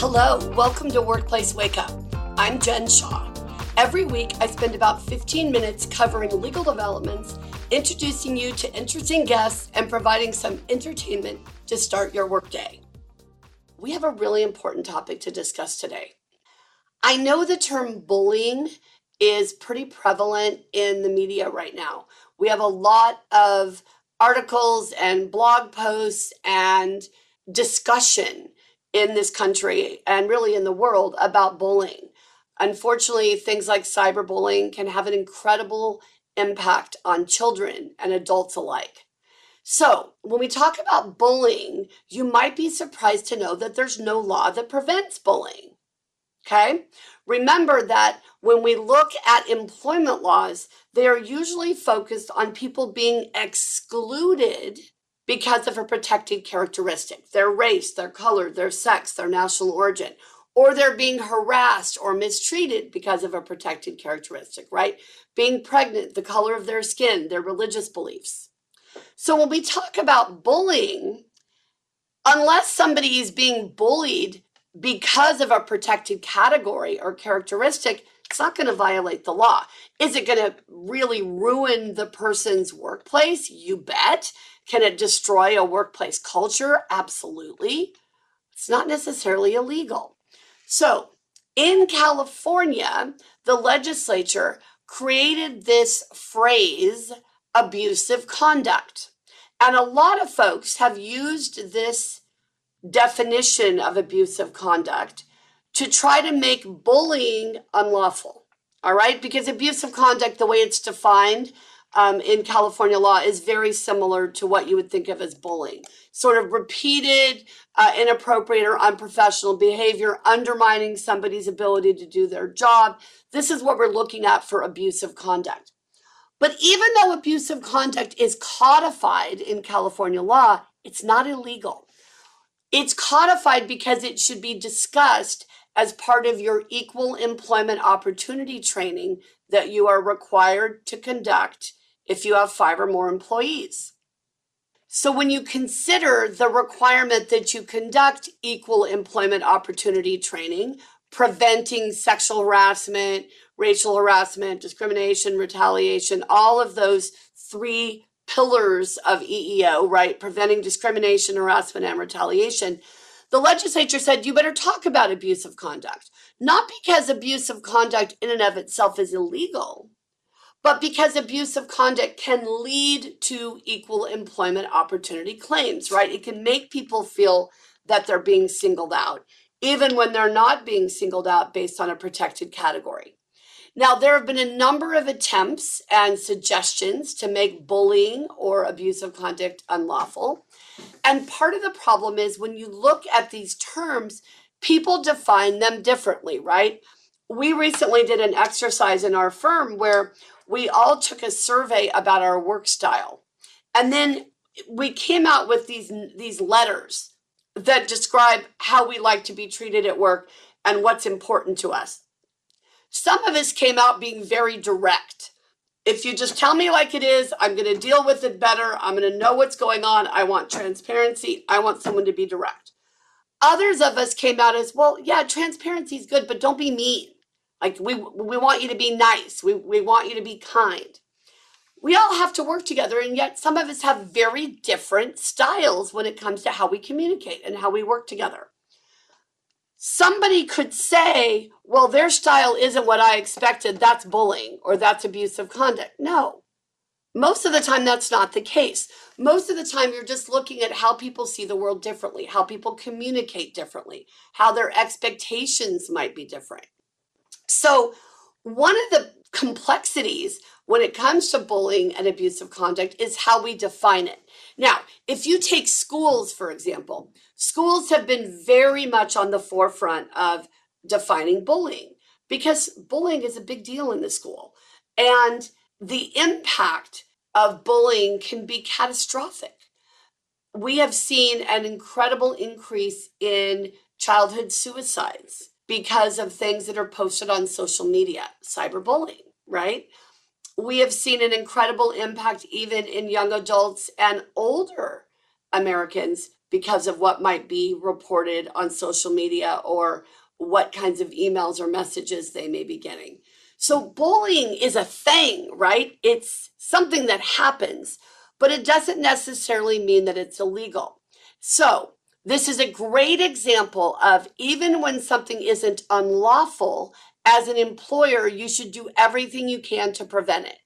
Hello, welcome to Workplace Wake Up. I'm Jen Shaw. Every week, I spend about 15 minutes covering legal developments, introducing you to interesting guests, and providing some entertainment to start your workday. We have a really important topic to discuss today. I know the term bullying is pretty prevalent in the media right now. We have a lot of articles and blog posts and discussion in this country and really in the world about bullying. Unfortunately, things like cyberbullying can have an incredible impact on children and adults alike. So, when we talk about bullying, you might be surprised to know that there's no law that prevents bullying. Okay? Remember that when we look at employment laws, they are usually focused on people being excluded because of a protected characteristic their race, their color, their sex, their national origin, or they're being harassed or mistreated because of a protected characteristic, right? Being pregnant, the color of their skin, their religious beliefs. So when we talk about bullying, unless somebody is being bullied because of a protected category or characteristic, it's not going to violate the law. Is it going to really ruin the person's workplace? You bet. Can it destroy a workplace culture? Absolutely. It's not necessarily illegal. So, in California, the legislature created this phrase, abusive conduct. And a lot of folks have used this definition of abusive conduct to try to make bullying unlawful. All right, because abusive conduct, the way it's defined um, in California law, is very similar to what you would think of as bullying. Sort of repeated, uh, inappropriate, or unprofessional behavior, undermining somebody's ability to do their job. This is what we're looking at for abusive conduct. But even though abusive conduct is codified in California law, it's not illegal. It's codified because it should be discussed as part of your equal employment opportunity training that you are required to conduct if you have five or more employees. So, when you consider the requirement that you conduct equal employment opportunity training, preventing sexual harassment, racial harassment, discrimination, retaliation, all of those three pillars of EEO, right? Preventing discrimination, harassment, and retaliation. The legislature said you better talk about abusive conduct, not because abusive conduct in and of itself is illegal, but because abusive conduct can lead to equal employment opportunity claims, right? It can make people feel that they're being singled out, even when they're not being singled out based on a protected category. Now, there have been a number of attempts and suggestions to make bullying or abusive conduct unlawful. And part of the problem is when you look at these terms, people define them differently, right? We recently did an exercise in our firm where we all took a survey about our work style. And then we came out with these these letters that describe how we like to be treated at work and what's important to us. Some of us came out being very direct. If you just tell me like it is, I'm going to deal with it better. I'm going to know what's going on. I want transparency. I want someone to be direct. Others of us came out as, well, yeah, transparency is good, but don't be mean. Like we we want you to be nice. We we want you to be kind. We all have to work together and yet some of us have very different styles when it comes to how we communicate and how we work together somebody could say, well, their style isn't what I expected. That's bullying or that's abusive conduct. No. Most of the time, that's not the case. Most of the time, you're just looking at how people see the world differently, how people communicate differently, how their expectations might be different. So, one of the complexities when it comes to bullying and abusive conduct is how we define it. Now, if you take schools, for example, schools have been very much on the forefront of defining bullying because bullying is a big deal in the school. And the impact of bullying can be catastrophic. We have seen an incredible increase in childhood suicides because of things that are posted on social media, cyberbullying, right? We have seen an incredible impact even in young adults and older Americans because of what might be reported on social media or what kinds of emails or messages they may be getting. So, bullying is a thing, right? It's something that happens, but it doesn't necessarily mean that it's illegal. So, this is a great example of even when something isn't unlawful, as an employer, you should do everything you can to prevent it.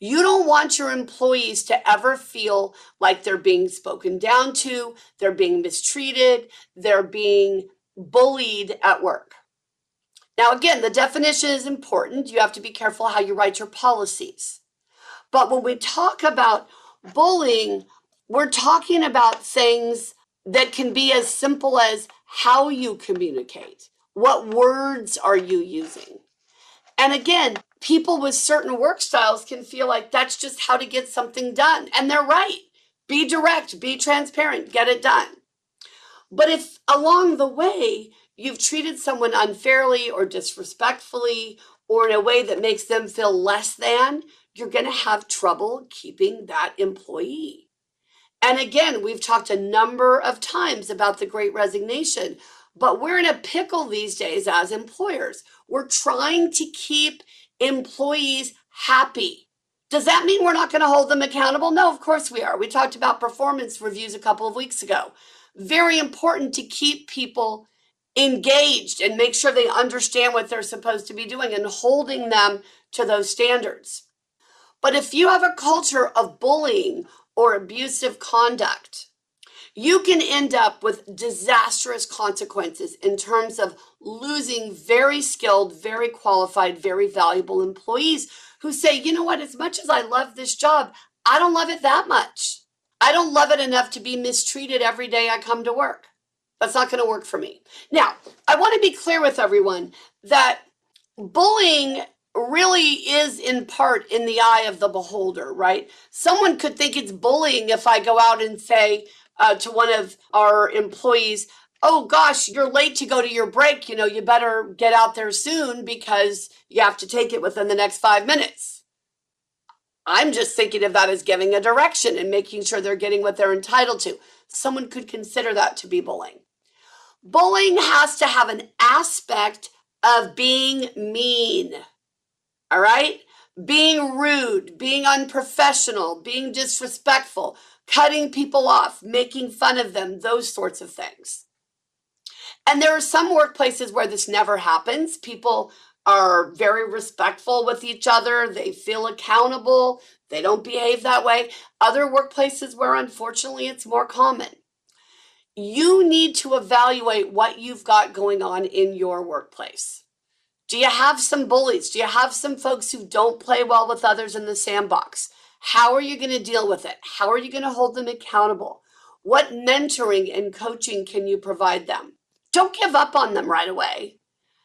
You don't want your employees to ever feel like they're being spoken down to, they're being mistreated, they're being bullied at work. Now, again, the definition is important. You have to be careful how you write your policies. But when we talk about bullying, we're talking about things that can be as simple as how you communicate. What words are you using? And again, people with certain work styles can feel like that's just how to get something done. And they're right. Be direct, be transparent, get it done. But if along the way you've treated someone unfairly or disrespectfully or in a way that makes them feel less than, you're going to have trouble keeping that employee. And again, we've talked a number of times about the great resignation, but we're in a pickle these days as employers. We're trying to keep employees happy. Does that mean we're not going to hold them accountable? No, of course we are. We talked about performance reviews a couple of weeks ago. Very important to keep people engaged and make sure they understand what they're supposed to be doing and holding them to those standards. But if you have a culture of bullying or abusive conduct, you can end up with disastrous consequences in terms of losing very skilled, very qualified, very valuable employees who say, you know what, as much as I love this job, I don't love it that much. I don't love it enough to be mistreated every day I come to work. That's not going to work for me. Now, I want to be clear with everyone that bullying really is in part in the eye of the beholder, right? Someone could think it's bullying if I go out and say, uh, to one of our employees, oh gosh, you're late to go to your break. You know, you better get out there soon because you have to take it within the next five minutes. I'm just thinking of that as giving a direction and making sure they're getting what they're entitled to. Someone could consider that to be bullying. Bullying has to have an aspect of being mean. All right? Being rude, being unprofessional, being disrespectful, cutting people off, making fun of them, those sorts of things. And there are some workplaces where this never happens. People are very respectful with each other, they feel accountable, they don't behave that way. Other workplaces where unfortunately it's more common. You need to evaluate what you've got going on in your workplace. Do you have some bullies? Do you have some folks who don't play well with others in the sandbox? How are you going to deal with it? How are you going to hold them accountable? What mentoring and coaching can you provide them? Don't give up on them right away.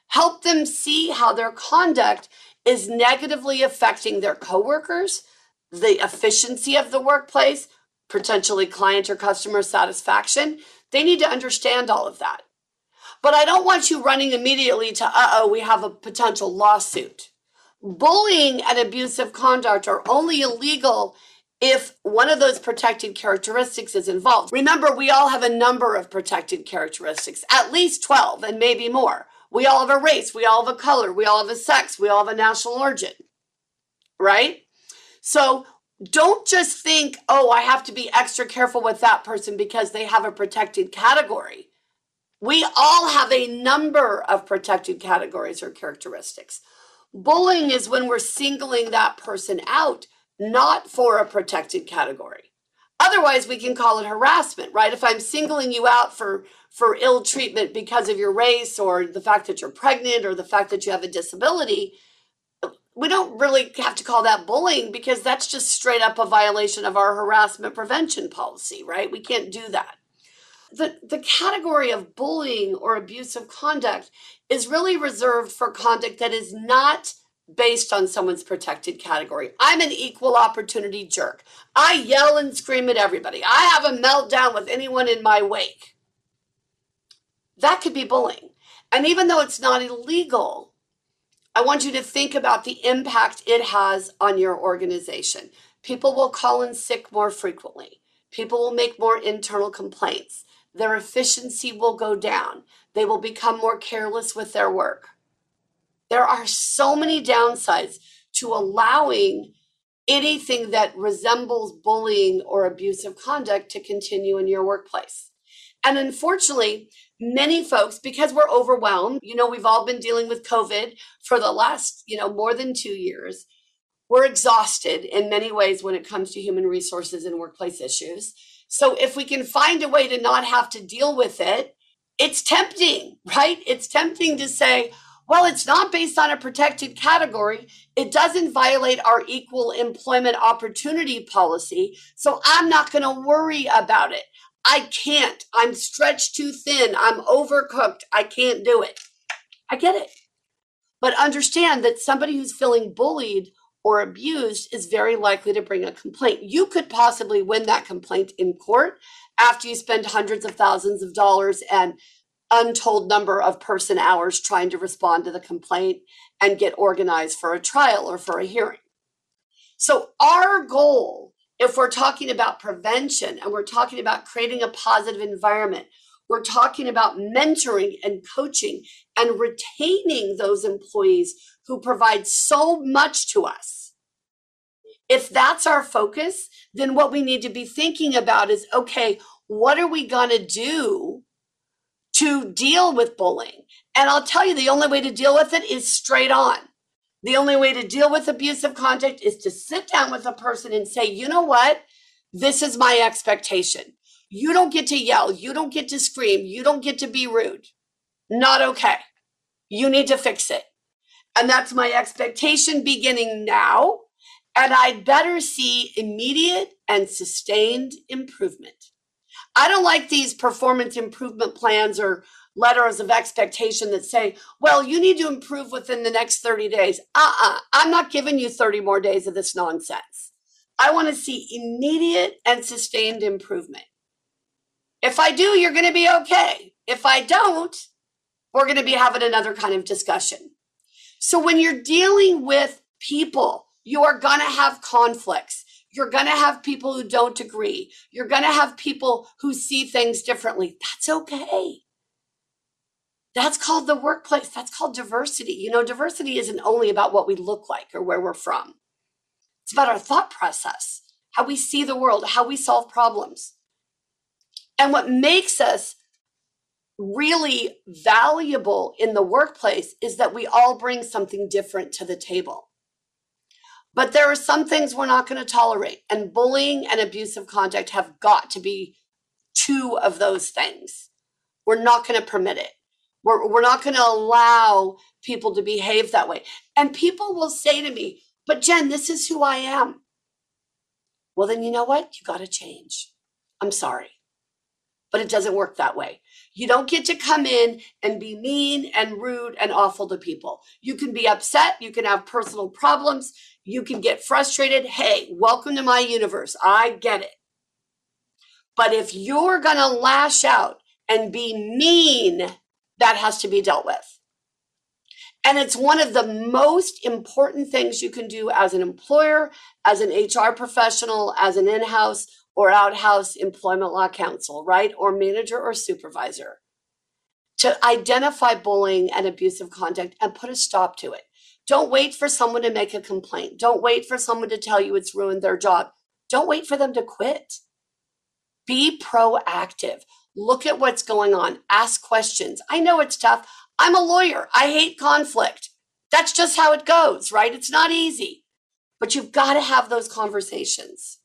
Help them see how their conduct is negatively affecting their coworkers, the efficiency of the workplace, potentially client or customer satisfaction. They need to understand all of that. But I don't want you running immediately to, uh oh, we have a potential lawsuit. Bullying and abusive conduct are only illegal if one of those protected characteristics is involved. Remember, we all have a number of protected characteristics, at least 12 and maybe more. We all have a race, we all have a color, we all have a sex, we all have a national origin, right? So don't just think, oh, I have to be extra careful with that person because they have a protected category. We all have a number of protected categories or characteristics. Bullying is when we're singling that person out, not for a protected category. Otherwise, we can call it harassment, right? If I'm singling you out for, for ill treatment because of your race or the fact that you're pregnant or the fact that you have a disability, we don't really have to call that bullying because that's just straight up a violation of our harassment prevention policy, right? We can't do that the, the category of bullying or abusive conduct is really reserved for conduct that is not based on someone's protected category. I'm an equal opportunity jerk. I yell and scream at everybody. I have a meltdown with anyone in my wake. That could be bullying. And even though it's not illegal, I want you to think about the impact it has on your organization. People will call in sick more frequently. People will make more internal complaints. Their efficiency will go down. They will become more careless with their work. There are so many downsides to allowing anything that resembles bullying or abusive conduct to continue in your workplace. And unfortunately, many folks, because we're overwhelmed, you know, we've all been dealing with COVID for the last, you know, more than two years. We're exhausted in many ways when it comes to human resources and workplace issues. So if we can find a way to not have to deal with it, it's tempting, right? It's tempting to say, well, it's not based on a protected category. It doesn't violate our equal employment opportunity policy. So I'm not going to worry about it. I can't. I'm stretched too thin. I'm overcooked. I can't do it. I get it. But understand that somebody who's feeling bullied or abused is very likely to bring a complaint. You could possibly win that complaint in court after you spend hundreds of thousands of dollars and untold number of person hours trying to respond to the complaint and get organized for a trial or for a hearing. So, our goal, if we're talking about prevention and we're talking about creating a positive environment, we're talking about mentoring and coaching and retaining those employees who provide so much to us. If that's our focus, then what we need to be thinking about is okay, what are we going to do to deal with bullying. And I'll tell you, the only way to deal with it is straight on. The only way to deal with abusive conduct is to sit down with a person and say, you know what? This is my expectation. You don't get to yell. You don't get to scream. You don't get to be rude. Not okay. You need to fix it. And that's my expectation beginning now. And I'd better see immediate and sustained improvement. I don't like these performance improvement plans or letters of expectation that say, well, you need to improve within the next 30 days. Uh uh-uh, uh, i am not giving you 30 more days of this nonsense. I want to see immediate and sustained improvement. If I do, you're going to be okay. If I don't, we're going to be having another kind of discussion. So when you're dealing with people, you are going to have conflicts. You're going to have people who don't agree. You're going to have people who see things differently. That's okay. That's called the workplace. That's called diversity. You know, diversity isn't only about what we look like or where we're from, it's about our thought process, how we see the world, how we solve problems. And what makes us really valuable in the workplace is that we all bring something different to the table. But there are some things we're not going to tolerate. And bullying and abusive conduct have got to be two of those things. We're not going to permit it. We're, we're not going to allow people to behave that way. And people will say to me, but Jen, this is who I am. Well, then you know what? You got to change. I'm sorry. But it doesn't work that way. You don't get to come in and be mean and rude and awful to people. You can be upset. You can have personal problems. You can get frustrated. Hey, welcome to my universe. I get it. But if you're going to lash out and be mean, that has to be dealt with. And it's one of the most important things you can do as an employer, as an HR professional, as an in house or out house employment law counsel, right? Or manager or supervisor to identify bullying and abusive conduct and put a stop to it. Don't wait for someone to make a complaint. Don't wait for someone to tell you it's ruined their job. Don't wait for them to quit. Be proactive. Look at what's going on. Ask questions. I know it's tough. I'm a lawyer. I hate conflict. That's just how it goes, right? It's not easy, but you've got to have those conversations.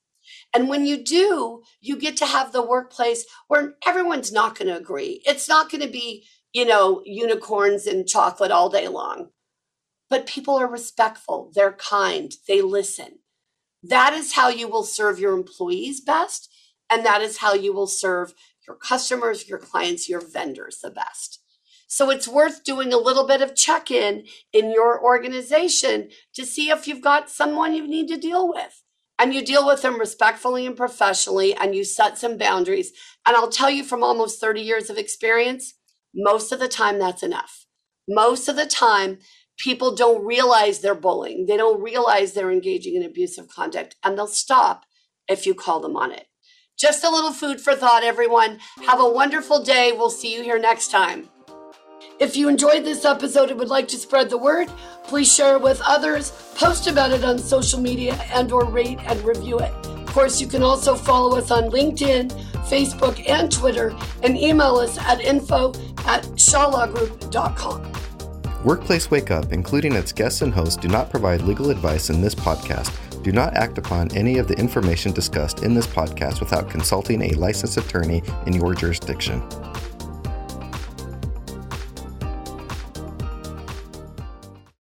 And when you do, you get to have the workplace where everyone's not going to agree. It's not going to be, you know, unicorns and chocolate all day long but people are respectful, they're kind, they listen. That is how you will serve your employees best. And that is how you will serve your customers, your clients, your vendors the best. So it's worth doing a little bit of check in in your organization to see if you've got someone you need to deal with. And you deal with them respectfully and professionally, and you set some boundaries. And I'll tell you from almost 30 years of experience, most of the time that's enough. Most of the time, people don't realize they're bullying. They don't realize they're engaging in abusive conduct, and they'll stop if you call them on it. Just a little food for thought, everyone. Have a wonderful day. We'll see you here next time. If you enjoyed this episode and would like to spread the word, please share it with others, post about it on social media, and or rate and review it. Of course, you can also follow us on LinkedIn, Facebook, and Twitter, and email us at info at shawlawgroup.com. Workplace Wake Up, including its guests and hosts, do not provide legal advice in this podcast. Do not act upon any of the information discussed in this podcast without consulting a licensed attorney in your jurisdiction.